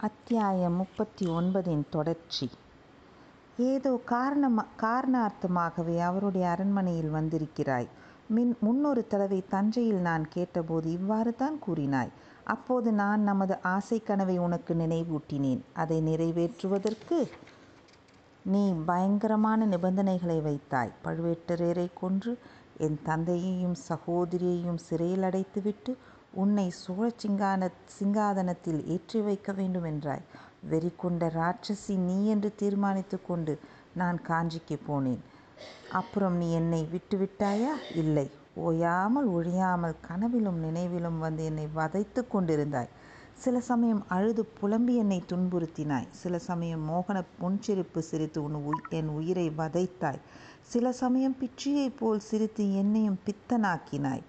அத்தியாயம் முப்பத்தி ஒன்பதின் தொடர்ச்சி. ஏதோ காரணமா காரணார்த்தமாகவே அவருடைய அரண்மனையில் வந்திருக்கிறாய். மின் முன்னொரு தடவை தஞ்சையில் நான் கேட்டபோது இவ்வாறு தான் கூறினாய். அப்போது நான் நமது ஆசை கனவை உனக்கு நினைவூட்டினேன். அதை நிறைவேற்றுவதற்கு நீ பயங்கரமான நிபந்தனைகளை வைத்தாய். பழுவேட்டரையரை கொன்று என் தந்தையையும் சகோதரியையும் சிறையில் அடைத்துவிட்டு உன்னை சோழ சிங்கான சிங்காதனத்தில் ஏற்றி வைக்க வேண்டும் என்றாய் வெறி கொண்ட ராட்சசி நீ என்று தீர்மானித்து கொண்டு நான் காஞ்சிக்கு போனேன். அப்புறம் நீ என்னை விட்டு விட்டாயா? இல்லை. ஓயாமல் ஒழியாமல் கனவிலும் நினைவிலும் வந்து என்னை வதைத்து கொண்டிருந்தாய். சில சமயம் அழுது புலம்பி என்னை துன்புறுத்தினாய். சில சமயம் மோகன முன்சிரிப்பு சிரித்து உன் உய் என் உயிரை வதைத்தாய். சில சமயம் பிச்சியைப் போல் சிரித்து என்னையும் பித்தனாக்கினாய்.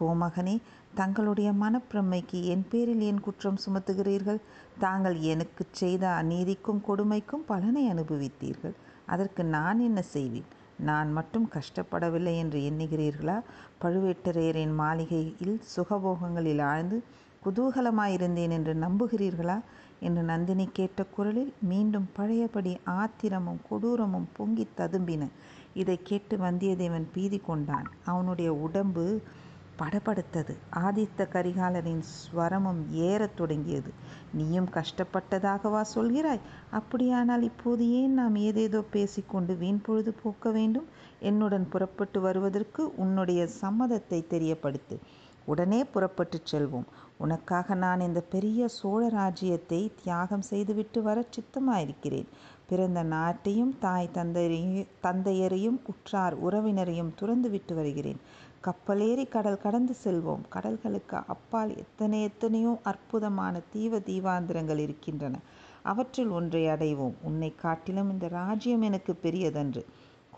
கோமகனே தங்களுடைய மனப்பிரமைக்கு என் பேரில் ஏன் குற்றம் சுமத்துகிறீர்கள். தாங்கள் எனக்கு செய்த அநீதிக்கும் கொடுமைக்கும் பலனை அனுபவித்தீர்கள். அதற்கு நான் என்ன செய்வேன்? நான் மட்டும் கஷ்டப்படவில்லை என்று எண்ணுகிறீர்களா? பழுவேட்டரையரின் மாளிகையில் சுகபோகங்களில் ஆழ்ந்து குதூகலமாயிருந்தேன் என்று நம்புகிறீர்களா? என்று நந்தினி கேட்ட குரலில் மீண்டும் பழையபடி ஆத்திரமும் கொடூரமும் பொங்கி ததும்பின. இதை கேட்டு வந்தியத்தேவன் பீதி கொண்டான். அவனுடைய உடம்பு படபடுத்தது ஆதித்த கரிகாலரின் ஸ்வரமும் ஏறத் தொடங்கியது. நீயும் கஷ்டப்பட்டதாகவா சொல்கிறாய்? அப்படியானால் இப்போது ஏன் நாம் ஏதேதோ பேசிக்கொண்டு வீண் பொழுது போக்க வேண்டும்? என்னுடன் புறப்பட்டு வருவதற்கு உன்னுடைய சம்மதத்தை தெரியப்படுத்து. உடனே புறப்பட்டுச் செல்வோம். உனக்காக நான் இந்த பெரிய சோழ ராஜ்யத்தை தியாகம் செய்துவிட்டு வர சித்தமாயிருக்கிறேன். பிறந்த நாட்டையும் தாய் தந்தையரையும் தந்தையரையும் உற்றார் உறவினரையும் துறந்து விட்டு வருகிறேன். கப்பலேறி கடல் கடந்து செல்வோம். கடல்களுக்கு அப்பால் எத்தனை எத்தனையோ அற்புதமான தீவ தீவாந்திரங்கள் இருக்கின்றன. அவற்றில் ஒன்றை அடைவோம். உன்னை காட்டிலும் இந்த ராஜ்யம் எனக்கு பெரியதன்று.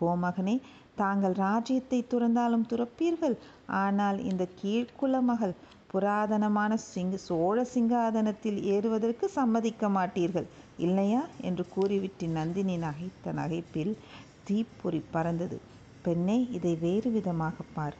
கோமகனே தாங்கள் ராஜ்யத்தை துறந்தாலும் துறப்பீர்கள். ஆனால் இந்த கீழ்குல மகள் புராதனமான சிங் சோழ சிங்காதனத்தில் ஏறுவதற்கு சம்மதிக்க மாட்டீர்கள். இல்லையா? என்று கூறிவிட்டு நந்தினி நகைத்த நகைப்பில் தீப்பொறி பறந்தது. பெண்ணே இதை வேறு விதமாக பார்.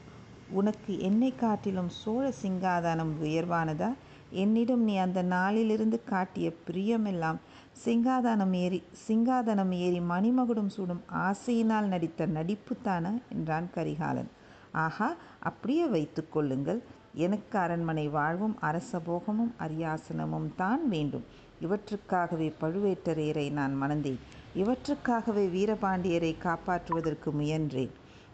உனக்கு என்னை காட்டிலும் சோழ சிங்காதனம் உயர்வானதா? என்னிடம் நீ அந்த நாளிலிருந்து காட்டிய பிரியமெல்லாம் சிங்காதனம் ஏறி சிங்காதனம் ஏறி மணிமகுடம் சூடும் ஆசையினால் நடித்த நடிப்புத்தானா? என்றான் கரிகாலன். ஆஹா அப்படியே வைத்து கொள்ளுங்கள். எனக்கு அரண்மனை வாழ்வும் அரசபோகமும் அரியாசனமும் தான் வேண்டும். இவற்றுக்காகவே பழுவேட்டரையரை நான் மணந்தேன். இவற்றுக்காகவே வீரபாண்டியரை காப்பாற்றுவதற்கு முயன்றேன்.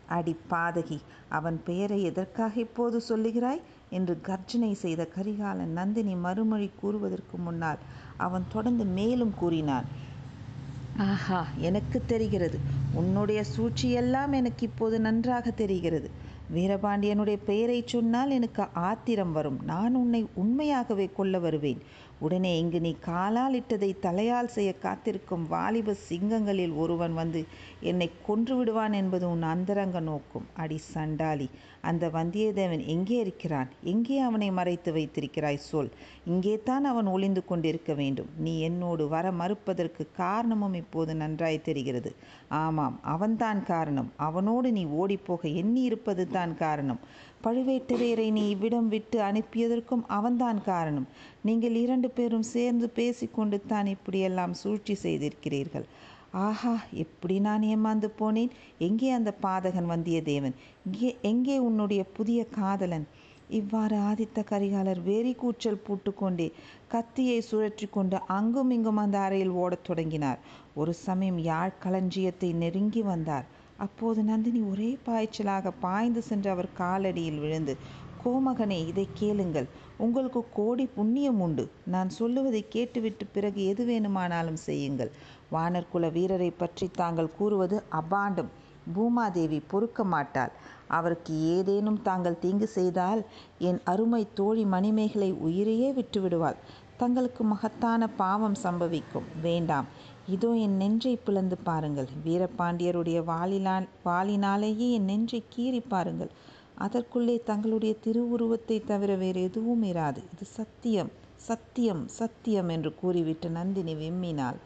அடி பாதகி அவன் பெயரை எதற்காக இப்போது சொல்லுகிறாய்? என்று கர்ஜனை செய்த கரிகாலன் நந்தினி மறுமொழி கூறுவதற்கு முன்னால் அவன் தொடர்ந்து மேலும் கூறினான். ஆஹா எனக்கு தெரிகிறது. உன்னுடைய சூழ்ச்சியெல்லாம் எனக்கு இப்போது நன்றாக தெரிகிறது. வீரபாண்டியனுடைய பெயரை சொன்னால் எனக்கு ஆத்திரம் வரும். நான் உன்னை உண்மையாகவே கொல்ல வருவேன். உடனே இங்கு நீ காலால் இட்டதை தலையால் செய்ய காத்திருக்கும் வாலிப சிங்கங்களில் ஒருவன் வந்து என்னை கொன்று விடுவான் என்பது உன் அந்தரங்க நோக்கும். அடி சண்டாளி அந்த வந்தியத்தேவன் எங்கே இருக்கிறான்? எங்கே அவனை மறைத்து வைத்திருக்கிறாய் சொல். இங்கே தான் அவன் ஒளிந்து கொண்டிருக்க வேண்டும். நீ என்னோடு வர மறுப்பதற்கு காரணமும் இப்போது நன்றாய் தெரிகிறது. ஆமாம் அவன்தான் காரணம். அவனோடு நீ ஓடிப்போக எண்ணி இருப்பது தான் காரணம். பழுவேட்டரையரை நீ இவ்விடம் விட்டு அனுப்பியதற்கும் அவன்தான் காரணம். நீங்கள் இரண்டு பேரும் சேர்ந்து பேசிக்கொண்டு தான் இப்படியெல்லாம் சூழ்ச்சி செய்திருக்கிறீர்கள். ஆஹா எப்படி நான் ஏமாந்து போனேன்? எங்கே அந்த பாதகன் வந்தியத்தேவன் இங்கே எங்கே உன்னுடைய புதிய காதலன்? இவ்வாறு ஆதித்த கரிகாலர் வெறி கூச்சல் பூட்டுக்கொண்டே கத்தியை சுழற்றி கொண்டு அங்கும் இங்கும் அந்த அறையில் ஓடத் தொடங்கினார். ஒரு சமயம் யாழ் களஞ்சியத்தை நெருங்கி வந்தார். அப்போது நந்தினி ஒரே பாய்ச்சலாக பாய்ந்து சென்று அவர் காலடியில் விழுந்து கோமகனே இதை கேளுங்கள். உங்களுக்கு கோடி புண்ணியம் உண்டு. நான் சொல்லுவதை கேட்டுவிட்டு பிறகு எது வேணுமானாலும் செய்யுங்கள். வானர்குல வீரரை பற்றி தாங்கள் கூறுவது அபாண்டம். பூமாதேவி பொறுக்க மாட்டாள். அவருக்கு ஏதேனும் தாங்கள் தீங்கு செய்தால் என் அருமை தோழி மணிமேகலை உயிரையே விட்டுவிடுவாள். தங்களுக்கு மகத்தான பாவம் சம்பவிக்கும். வேண்டாம். இதோ என் நெஞ்சை பிளந்து பாருங்கள். வீரபாண்டியருடைய வாளினால் வாளினாலேயே என் நெஞ்சை கீறி பாருங்கள். அதற்குள்ளே தங்களுடைய திருவுருவத்தை தவிர வேறு எதுவும் இராது. இது சத்தியம் சத்தியம் சத்தியம் என்று கூறிவிட்டு நந்தினி விம்மினாள்.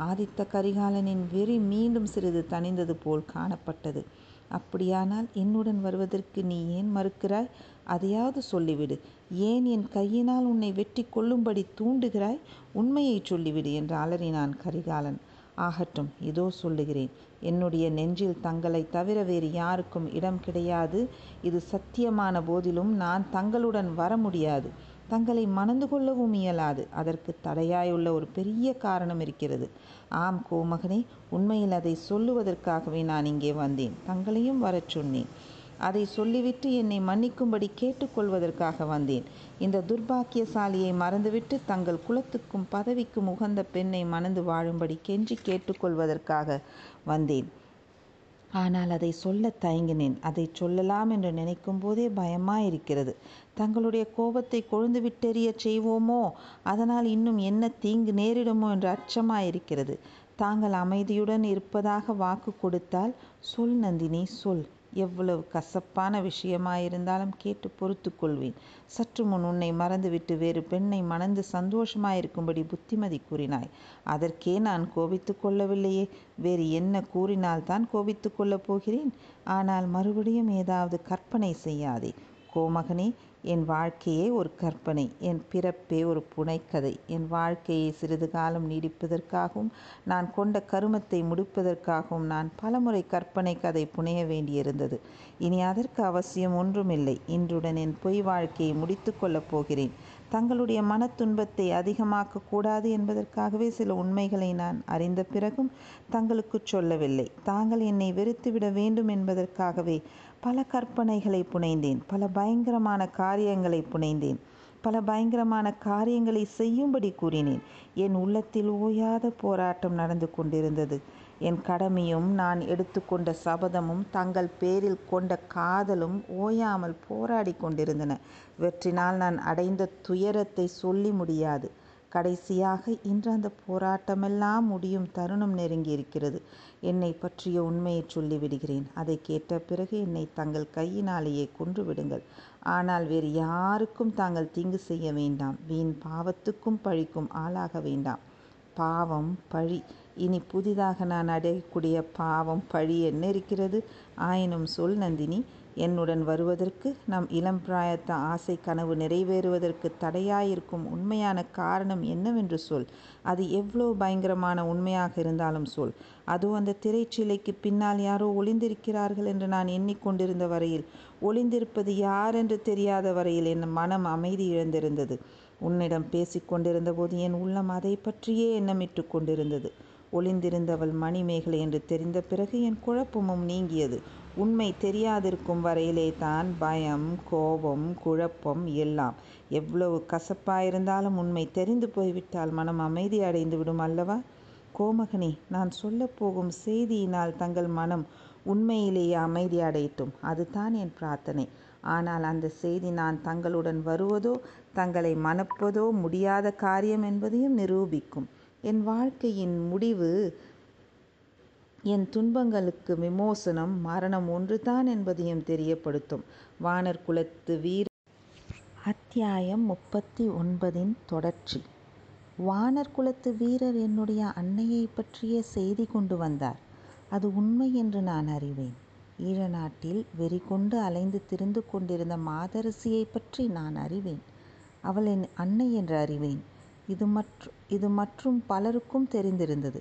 ஆதித்த கரிகாலனின் வெறி மீண்டும் சிறிது தணிந்தது போல் காணப்பட்டது. அப்படியானால் என்னுடன் வருவதற்கு நீ ஏன் மறுக்கிறாய்? அதையாவது சொல்லிவிடு. ஏன் என் கையினால் உன்னை வெட்டி கொள்ளும்படி தூண்டுகிறாய்? உண்மையைச் சொல்லிவிடு என்று அலறினான் கரிகாலன். ஆகட்டும் இதோ சொல்லுகிறேன். என்னுடைய நெஞ்சில் தங்களை தவிர வேறு யாருக்கும் இடம் கிடையாது. இது சத்தியமான போதிலும் நான் தங்களுடன் வர முடியாது. தங்களை மணந்து கொள்ளவும் இயலாது. அதற்கு தடையாயுள்ள ஒரு பெரிய காரணம் இருக்கிறது. ஆம் கோமகனே உண்மையில் அதை சொல்லுவதற்காகவே நான் இங்கே வந்தேன். தங்களையும் வரச் சொன்னேன். அதை சொல்லிவிட்டு என்னை மன்னிக்கும்படி கேட்டுக்கொள்வதற்காக வந்தேன். இந்த துர்பாக்கியசாலியை மறந்துவிட்டு தங்கள் குலத்துக்கும் பதவிக்கும் உகந்த பெண்ணை மணந்து வாழும்படி கெஞ்சி கேட்டுக்கொள்வதற்காக வந்தேன். ஆனால் அதை சொல்ல தயங்கினேன். அதை சொல்லலாம் என்று நினைக்கும் போதே பயமாயிருக்கிறது. தங்களுடைய கோபத்தை கொழுந்து விட்டெறிய செய்வோமோ? அதனால் இன்னும் என்ன தீங்கு நேரிடுமோ என்று அச்சமாயிருக்கிறது. தாங்கள் அமைதியுடன் இருப்பதாக வாக்கு கொடுத்தால் சொல் நந்தினி சொல். எவ்வளவு கசப்பான விஷயமாயிருந்தாலும் கேட்டு பொறுத்து கொள்வேன். சற்று முன் உன்னை மறந்துவிட்டு வேறு பெண்ணை மணந்து சந்தோஷமாயிருக்கும்படி புத்திமதி கூறினாய். அதற்கே நான் கோபித்து கொள்ளவில்லையே. வேறு என்ன கூறினால்தான் கோபித்து கொள்ளப் போகிறேன்? ஆனால் மறுபடியும் ஏதாவது கற்பனை செய்யாதே. கோமகனே என் வாழ்க்கையே ஒரு கற்பனை என் பிறப்பே ஒரு புனைக்கதை என் வாழ்க்கையை சிறிது காலம் நீடிப்பதற்காகவும் நான் கொண்ட கருமத்தை முடிப்பதற்காகவும் நான் பலமுறை கற்பனை கதை புனைய வேண்டியிருந்தது. இனி அதற்கு அவசியம் ஒன்றுமில்லை. இன்றுடன் என் பொய் வாழ்க்கையை முடித்து கொள்ளப் போகிறேன். தங்களுடைய மன துன்பத்தை அதிகமாக்க கூடாது என்பதற்காகவே சில உண்மைகளை நான் அறிந்த பிறகும் தங்களுக்கு சொல்லவில்லை. தாங்கள் என்னை வெறுத்துவிட வேண்டும் என்பதற்காகவே பல கற்பனைகளை புனைந்தேன் பல பயங்கரமான காரியங்களை புனைந்தேன் பல பயங்கரமான காரியங்களை செய்யும்படி கூறினேன். என் உள்ளத்தில் ஓயாத போராட்டம் நடந்து கொண்டிருந்தது. என் கடமையும் நான் எடுத்துக்கொண்ட சபதமும் தங்கள் பேரில் கொண்ட காதலும் ஓயாமல் போராடி கொண்டிருந்தன. வெற்றினால் நான் அடைந்த துயரத்தை சொல்லி முடியாது. கடைசியாக இன்று அந்த போராட்டமெல்லாம் முடியும் தருணம் நெருங்கி இருக்கிறது என்னை பற்றிய உண்மையை சொல்லிவிடுகிறேன். அதை கேட்ட பிறகு என்னை தங்கள் கையினாலேயே கொன்று விடுங்கள். ஆனால் வேறு யாருக்கும் தாங்கள் தீங்கு செய்ய வேண்டாம். வீண் பாவத்துக்கும் பழிக்கும் ஆளாக வேண்டாம். பாவம் பழி. இனி புதிதாக நான் அடையக்கூடிய பாவம் பழி என்ன இருக்கிறது? ஆயினும் சொல் நந்தினி என்னுடன் வருவதற்கு நம் இளம் பிராயத்த ஆசை கனவு நிறைவேறுவதற்கு தடையாயிருக்கும் உண்மையான காரணம் என்னவென்று சொல். அது எவ்வளோ பயங்கரமான உண்மையாக இருந்தாலும் சொல். அதுவும் அந்த திரைச்சீலைக்கு பின்னால் யாரோ ஒளிந்திருக்கிறார்கள் என்று நான் எண்ணிக்கொண்டிருந்த வரையில் ஒளிந்திருப்பது யார் என்று தெரியாத வரையில் என் மனம் அமைதி இழந்திருந்தது. உன்னிடம் பேசிக்கொண்டிருந்த போது என் உள்ளம் அதை பற்றியே எண்ணமிட்டு கொண்டிருந்தது ஒளிந்திருந்தவள் மணிமேகலை என்று தெரிந்த பிறகு என் குழப்பமும் நீங்கியது. உண்மை தெரியாதிருக்கும் வரையிலே தான் பயம் கோபம் குழப்பம் எல்லாம். எவ்வளவு கசப்பாயிருந்தாலும் உண்மை தெரிந்து போய்விட்டால் மனம் அமைதி அடைந்து விடும் அல்லவா? கோமகனே நான் சொல்லப்போகும் செய்தியினால் தங்கள் மனம் உண்மையிலேயே அமைதி அடையட்டும். அதுதான் என் பிரார்த்தனை. ஆனால் அந்த செய்தி நான் தங்களுடன் வருவதோ தங்களை மணப்பதோ முடியாத காரியம் என்பதையும் நிரூபிக்கும். என் வாழ்க்கையின் முடிவு என் துன்பங்களுக்கு விமோசனம் மரணம் ஒன்றுதான் என்பதையும் தெரியப்படுத்தும். வானர் குலத்து வீர அத்தியாயம் முப்பத்தி ஒன்பதின் தொடர்ச்சி. வானர் குலத்து வீரர் என்னுடைய அன்னையை பற்றிய செய்தி கொண்டு வந்தார். அது உண்மை என்று நான் அறிவேன். ஈழ நாட்டில் வெறி கொண்டு அலைந்து திரிந்து கொண்டிருந்த மாதரசியை பற்றி நான் அறிவேன். அவள் என் அன்னை என்று அறிவேன். இது மற்ற இது மற்றும் பலருக்கும் தெரிந்திருந்தது.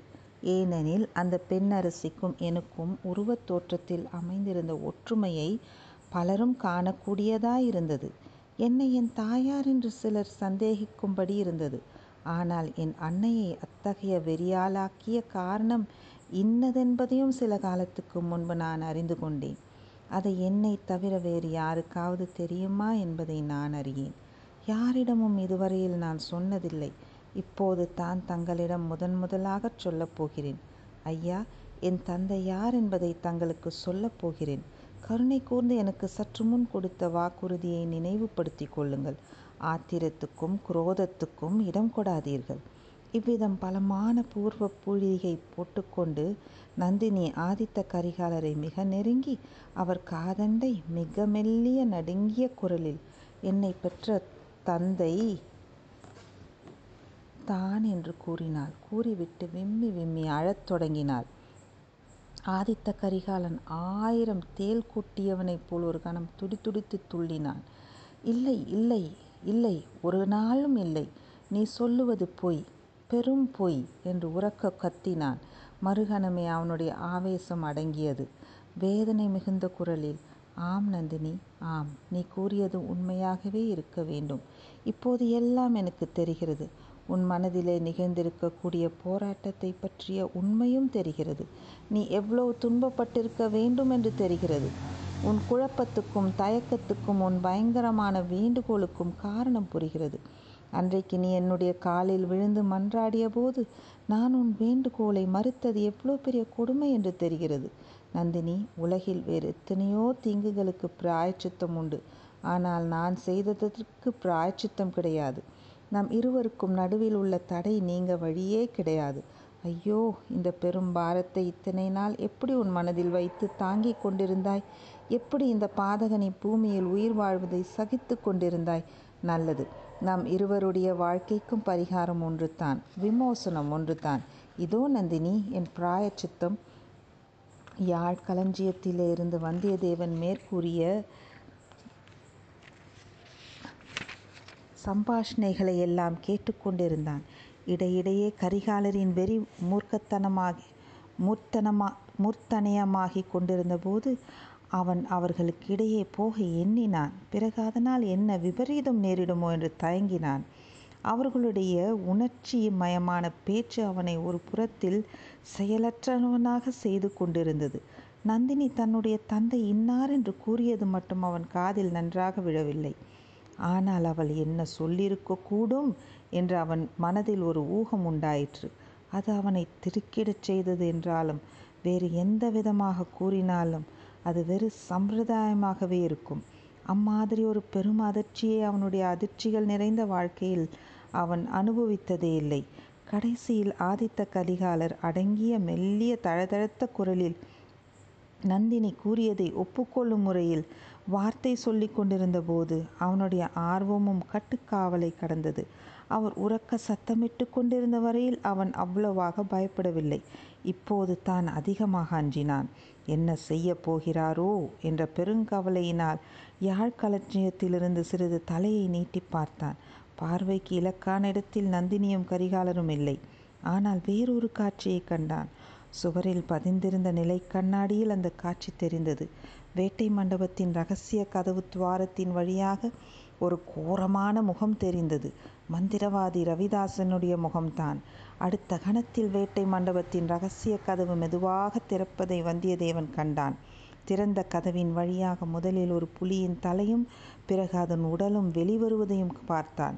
ஏனெனில் அந்த பெண்ணரசிக்கும் எனக்கும் உருவத் தோற்றத்தில் அமைந்திருந்த ஒற்றுமையை பலரும் காணக்கூடியதாயிருந்தது. என்னை என் தாயார் என்று சிலர் சந்தேகிக்கும்படி இருந்தது. ஆனால் என் அன்னையை அத்தகைய வெறியாளாக்கிய காரணம் இன்னதென்பதையும் சில காலத்துக்கு முன்பு நான் அறிந்து கொண்டேன். அதை என்னை தவிர வேறு யாருக்காவது தெரியுமா என்பதை நான் அறியேன். யாரிடமும் இதுவரையில் நான் சொன்னதில்லை. இப்போது தான் தங்களிடம் முதன் முதலாகச் சொல்லப் போகிறேன். ஐயா என் தந்தை யார் என்பதை தங்களுக்கு சொல்லப் போகிறேன். கருணை கூர்ந்து எனக்கு சற்று முன் கொடுத்த வாக்குறுதியை நினைவுபடுத்திக் கொள்ளுங்கள். ஆத்திரத்துக்கும் குரோதத்துக்கும் இடம் கொடாதீர்கள். இவ்விதம் பலமான பூர்வ பூழிகை போட்டுக்கொண்டு நந்தினி ஆதித்த கரிகாலரை மிக நெருங்கி அவர் காதண்டை மிக மெல்லிய நடுங்கிய குரலில் என்னை பெற்ற தந்தை தான் என்று கூறினாள் கூறிவிட்டு விம்மி விம்மி அழத் தொடங்கினாள் ஆதித்த கரிகாலன் ஆயிரம் தேல் கூட்டியவனைப் போல் ஒரு கணம் துடிதுடித்து துள்ளினான். இல்லை இல்லை இல்லை ஒரு நாளும் இல்லை. நீ சொல்லுவது பொய். பெரும் பொய் என்று உறக்க கத்தினான். மறுகணமே அவனுடைய ஆவேசம் அடங்கியது. வேதனை மிகுந்த குரலில் ஆம் நந்தினி ஆம் நீ கூறியது உண்மையாகவே இருக்க வேண்டும். இப்போது எல்லாம் எனக்கு தெரிகிறது. உன் மனதிலே நிகழ்ந்திருக்கக்கூடிய போராட்டத்தை பற்றிய உண்மையும் தெரிகிறது. நீ எவ்வளவு துன்பப்பட்டிருக்க வேண்டும் என்று தெரிகிறது. உன் குழப்பத்துக்கும் தயக்கத்துக்கும் உன் பயங்கரமான வேண்டுகோளுக்கும் காரணம் புரிகிறது. அன்றைக்கு நீ என்னுடைய காலில் விழுந்து மன்றாடிய போது நான் உன் வேண்டுகோளை மறுத்தது எவ்வளோ பெரிய கொடுமை என்று தெரிகிறது. நந்தினி உலகில் வேறு எத்தனையோ தீங்குகளுக்கு பிராயச்சித்தம் உண்டு. ஆனால் நான் செய்ததற்கு பிராயச்சித்தம் கிடையாது. நம் இருவருக்கும் நடுவில் உள்ள தடை நீங்க வழியே கிடையாது. ஐயோ. இந்த பெரும் பாரத்தை இத்தனை நாள் எப்படி உன் மனதில் வைத்து தாங்கிக் கொண்டிருந்தாய்? எப்படி இந்த பாதகனை பூமியில் உயிர் வாழ்வதை சகித்துக் கொண்டிருந்தாய்? நல்லது. நம் இருவருடைய வாழ்க்கைக்கும் பரிகாரம் ஒன்றுதான். விமோசனம் ஒன்றுதான். இதோ நந்தினி என் பிராயச்சித்தம். யாழ் களஞ்சியத்திலிருந்து வந்தியத்தேவன் மேற்கூறிய சம்பாஷணைகளையெல்லாம் கேட்டுக் கொண்டிருந்தான். இடையிடையே கரிகாலரின் வெறி மூர்த்தனயமாகிக் கொண்டிருந்தபோது அவன் அவர்களுக்கிடையே போக எண்ணினான். பிறகு அதனால் என்ன விபரீதம் நேரிடுமோ என்று தயங்கினான். அவர்களுடைய உணர்ச்சி மயமான பேச்சு அவனை ஒரு புறத்தில் செயலற்றவனாக செய்து கொண்டிருந்தது. நந்தினி தன்னுடைய தந்தை இன்னார் என்று கூறியது மட்டும் அவன் காதில் நன்றாக விழவில்லை. ஆனால் அவள் என்ன சொல்லியிருக்க கூடும் என்று அவன் மனதில் ஒரு ஊகம் உண்டாயிற்று. அது அவனை திருக்கிடச் செய்தது என்றாலும் வேறு எந்த விதமாக கூறினாலும் அது வெறு சம்பிரதாயமாகவே இருக்கும். அம்மாதிரி ஒரு பெரும் அதிர்ச்சியை அவனுடைய அதிர்ச்சிகள் நிறைந்த வாழ்க்கையில் அவன் அனுபவித்ததே இல்லை. கடைசியில் ஆதித்த கரிகாலர் அடங்கிய மெல்லிய தழதழத்த குரலில் நந்தினி கூறியதை ஒப்புக்கொள்ளும் முறையில் வார்த்தை சொல்லிக் கொண்டிருந்தபோது அவனுடைய ஆர்வமும் கட்டுக்காவலை கடந்தது. அவர் உறக்க சத்தமிட்டுக் கொண்டிருந்த வரையில் அவன் அவ்வளவாக பயப்படவில்லை. இப்போது தான் அதிகமாக அஞ்சினான். என்ன செய்யப் போகிறாரோ என்ற பெருங்கவலையினால் யாழ்க் களஞ்சியத்திலிருந்து சிறிது தலையை நீட்டிப் பார்த்தான். பார்வைக்கு இலக்கான இடத்தில் நந்தினியும் கரிகாலரும் இல்லை. ஆனால் வேறொரு காட்சியை கண்டான். சுவரில் பதிந்திருந்த நிலைக் கண்ணாடியில் அந்த காட்சி தெரிந்தது. வேட்டை மண்டபத்தின் ரகசிய கதவு துவாரத்தின் வழியாக ஒரு கோரமான முகம் தெரிந்தது. மந்திரவாதி ரவிதாசனுடைய முகம்தான். அடுத்த கணத்தில் வேட்டை மண்டபத்தின் ரகசிய கதவு மெதுவாக திறப்பதை வந்தியத்தேவன் கண்டான். திறந்த கதவின் வழியாக முதலில் ஒரு புலியின் தலையும் பிறகு அதன் உடலும் வெளிவருவதையும் பார்த்தான்.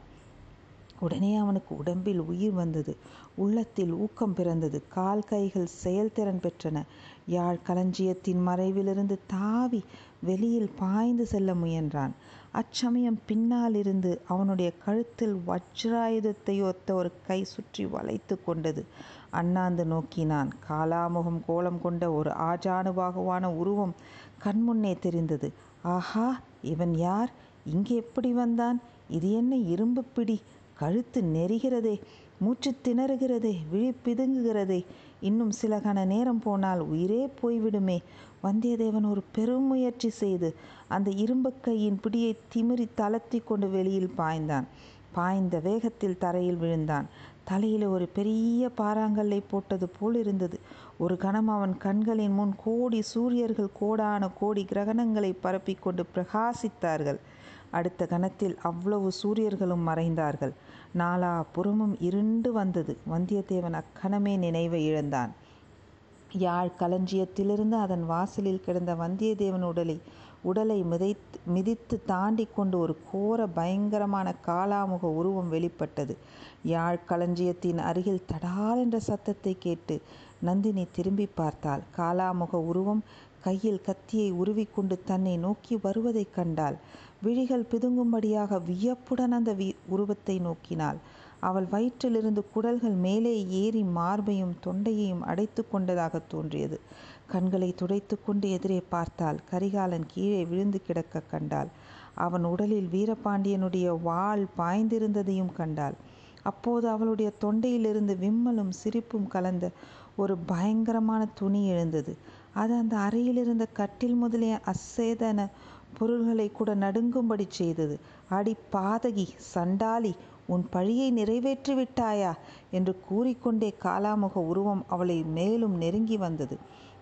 உடனே அவனுக்கு உடம்பில் உயிர் வந்தது. உள்ளத்தில் ஊக்கம் பிறந்தது. கால் கைகள் செயல்திறன் பெற்றன. யாழ் களஞ்சியத்தின் மறைவிலிருந்து தாவி வெளியில் பாய்ந்து செல்ல முயன்றான். அச்சமயம் பின்னால் இருந்து அவனுடைய கழுத்தில் வஜ்ராயுதத்தை ஒத்த ஒரு கை சுற்றி வளைத்துக் கொண்டது. அண்ணாந்து நோக்கினான். காலாமுகம் கோலம் கொண்ட ஒரு ஆஜானுபாகுவான உருவம் கண்முன்னே தெரிந்தது. ஆஹா இவன் யார்? இங்கே எப்படி வந்தான்? இது என்ன இரும்பு பிடி? கழுத்து நெரிகிறதே. மூச்சு திணறுகிறதே. விழி பிதுங்குகிறதே. இன்னும் சில கண நேரம் போனால் உயிரே போய்விடுமே. வந்தியத்தேவன் ஒரு பெரும் முயற்சி செய்து அந்த இரும்புக் கையின் பிடியை திமிரி தளர்த்தி கொண்டு வெளியில் பாய்ந்தான். பாய்ந்த வேகத்தில் தரையில் விழுந்தான். தலையில் ஒரு பெரிய பாறாங்கல்லை போட்டது போல் இருந்தது ஒரு கணம் அவன் கண்களின் முன் கோடி சூரியர்கள் கோடான கோடி கிரகணங்களை பரப்பிக் கொண்டு பிரகாசித்தார்கள். அடுத்த கணத்தில் அவ்வளவு சூரியர்களும் மறைந்தார்கள். நாலா புறமும் இருண்டு வந்தது. வந்தியத்தேவன் அக்கணமே நினைவை இழந்தான். யாழ் களஞ்சியத்திலிருந்து அதன் வாசலில் கிடந்த வந்தியத்தேவன் உடலை உடலை மிதைத் மிதித்து தாண்டி கொண்டு ஒரு கோர பயங்கரமான காலாமுக உருவம் வெளிப்பட்டது. யாழ் களஞ்சியத்தின் அருகில் தடால் என்ற சத்தத்தை கேட்டு நந்தினி திரும்பி பார்த்தாள். காலாமுக உருவம் கையில் கத்தியை உருவிக்கொண்டு தன்னை நோக்கி வருவதைக் கண்டாள். விழிகள் பிதுங்கும்படியாக வியப்புடன் அந்த வி உருவத்தை நோக்கினாள். அவள் வயிற்றிலிருந்து குடல்கள் மேலே ஏறி மார்பையும் தொண்டையையும் அடைத்துக் கொண்டதாக தோன்றியது. கண்களை துடைத்து கொண்டு எதிரே பார்த்தாள். கரிகாலன் கீழே விழுந்து கிடக்க கண்டாள். அவன் உடலில் வீரபாண்டியனுடைய வாள் பாய்ந்திருந்ததையும் கண்டாள். அப்போது அவளுடைய தொண்டையிலிருந்து விம்மலும் சிரிப்பும் கலந்த ஒரு பயங்கரமான துணி எழுந்தது. அது அந்த அறையில் இருந்த கட்டில் முதலிய அசேதன பொருள்களை கூட நடுங்கும்படி செய்தது அடி பாதகி சண்டாளி உன் பழியை நிறைவேற்றி விட்டாயா என்று கூறிக்கொண்டே காலாமுக உருவம் அவளை மேலும் நெருங்கி வந்தது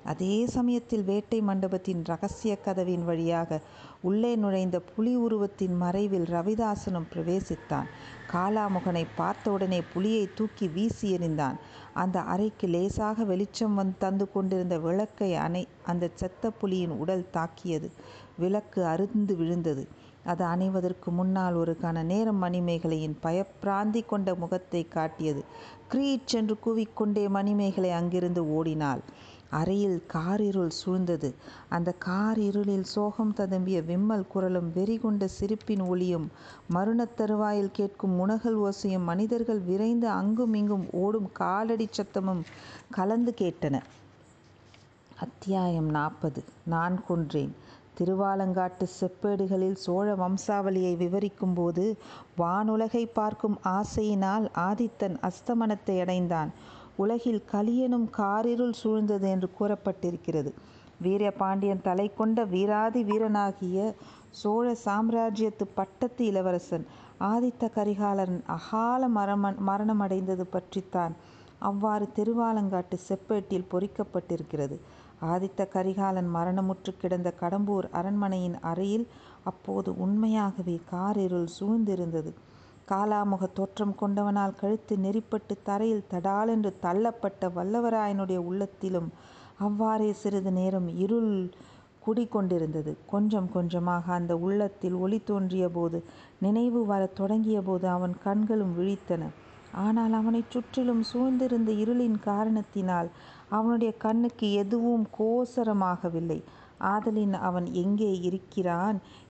அதே சமயத்தில் வேட்டை மண்டபத்தின் ரகசிய கதவின் வழியாக உள்ளே நுழைந்த புலி உருவத்தின் மறைவில் ரவிதாசனும் பிரவேசித்தான். காலாமுகனை பார்த்தவுடனே புலியை தூக்கி வீசி எறிந்தான். அந்த அறைக்கு லேசாக வெளிச்சம் வந்து தந்து கொண்டிருந்த விளக்கை அணை அந்த செத்த புலியின் உடல் தாக்கியது. விளக்கு அருந்து விழுந்தது. அது அணைவதற்கு முன்னால் ஒரு கண நேரம் மணிமேகலையின் பயப்பிராந்தி கொண்ட முகத்தை காட்டியது. கிரீச் என்று கூவிக்கொண்டே மணிமேகலை அங்கிருந்து ஓடினாள். அறையில் காரிருள் சூழ்ந்தது. அந்த கார் இருளில் சோகம் ததம்பிய விம்மல் குரலும் வெறிகொண்ட சிரிப்பின் ஒளியும் மருணத் தருவாயில் கேட்கும் முனகல் ஓசையும் மனிதர்கள் விரைந்து அங்கும் இங்கும் ஓடும் காலடி சத்தமும் கலந்து கேட்டன. அத்தியாயம் நாற்பது. நான் கொன்றேன். திருவாலங்காட்டு செப்பேடுகளில் சோழ வம்சாவளியை விவரிக்கும் போது வானுலகை பார்க்கும் ஆசையினால் ஆதித்தன் அஸ்தமனத்தை அடைந்தான். உலகில் கலியனும் காரிருள் சூழ்ந்தது என்று கூறப்பட்டிருக்கிறது. வீரபாண்டியன் தலை கொண்ட வீராதி வீரனாகிய சோழ சாம்ராஜ்யத்து பட்டத்து இளவரசன் ஆதித்த கரிகாலன் அகால மரமன் மரணமடைந்தது பற்றித்தான் அவ்வாறு திருவாலங்காட்டு செப்பேட்டில் பொறிக்கப்பட்டிருக்கிறது. ஆதித்த கரிகாலன் மரணமுற்று கிடந்த கடம்பூர் அரண்மனையின் அறையில் அப்போது உண்மையாகவே காரிருள் சூழ்ந்திருந்தது. காலாமுக தோற்றம் கொண்டவனால் கழுத்து நெறிப்பட்டு தரையில் தடாலென்று தள்ளப்பட்ட வல்லவராயனுடைய உள்ளத்திலும் அவ்வாறே சிறிது நேரம் இருள் குடிகொண்டிருந்தது. கொஞ்சம் கொஞ்சமாக அந்த உள்ளத்தில் ஒளி தோன்றிய போது நினைவு வரத் தொடங்கிய போது அவன் கண்களும் விழித்தன. ஆனால் அவனைச் சுற்றிலும் சூழ்ந்திருந்த இருளின் காரணத்தினால் அவனுடைய கண்ணுக்கு எதுவும் கோசரமாகவில்லை. ஆதலின் அவன் எங்கே இருக்கிறான்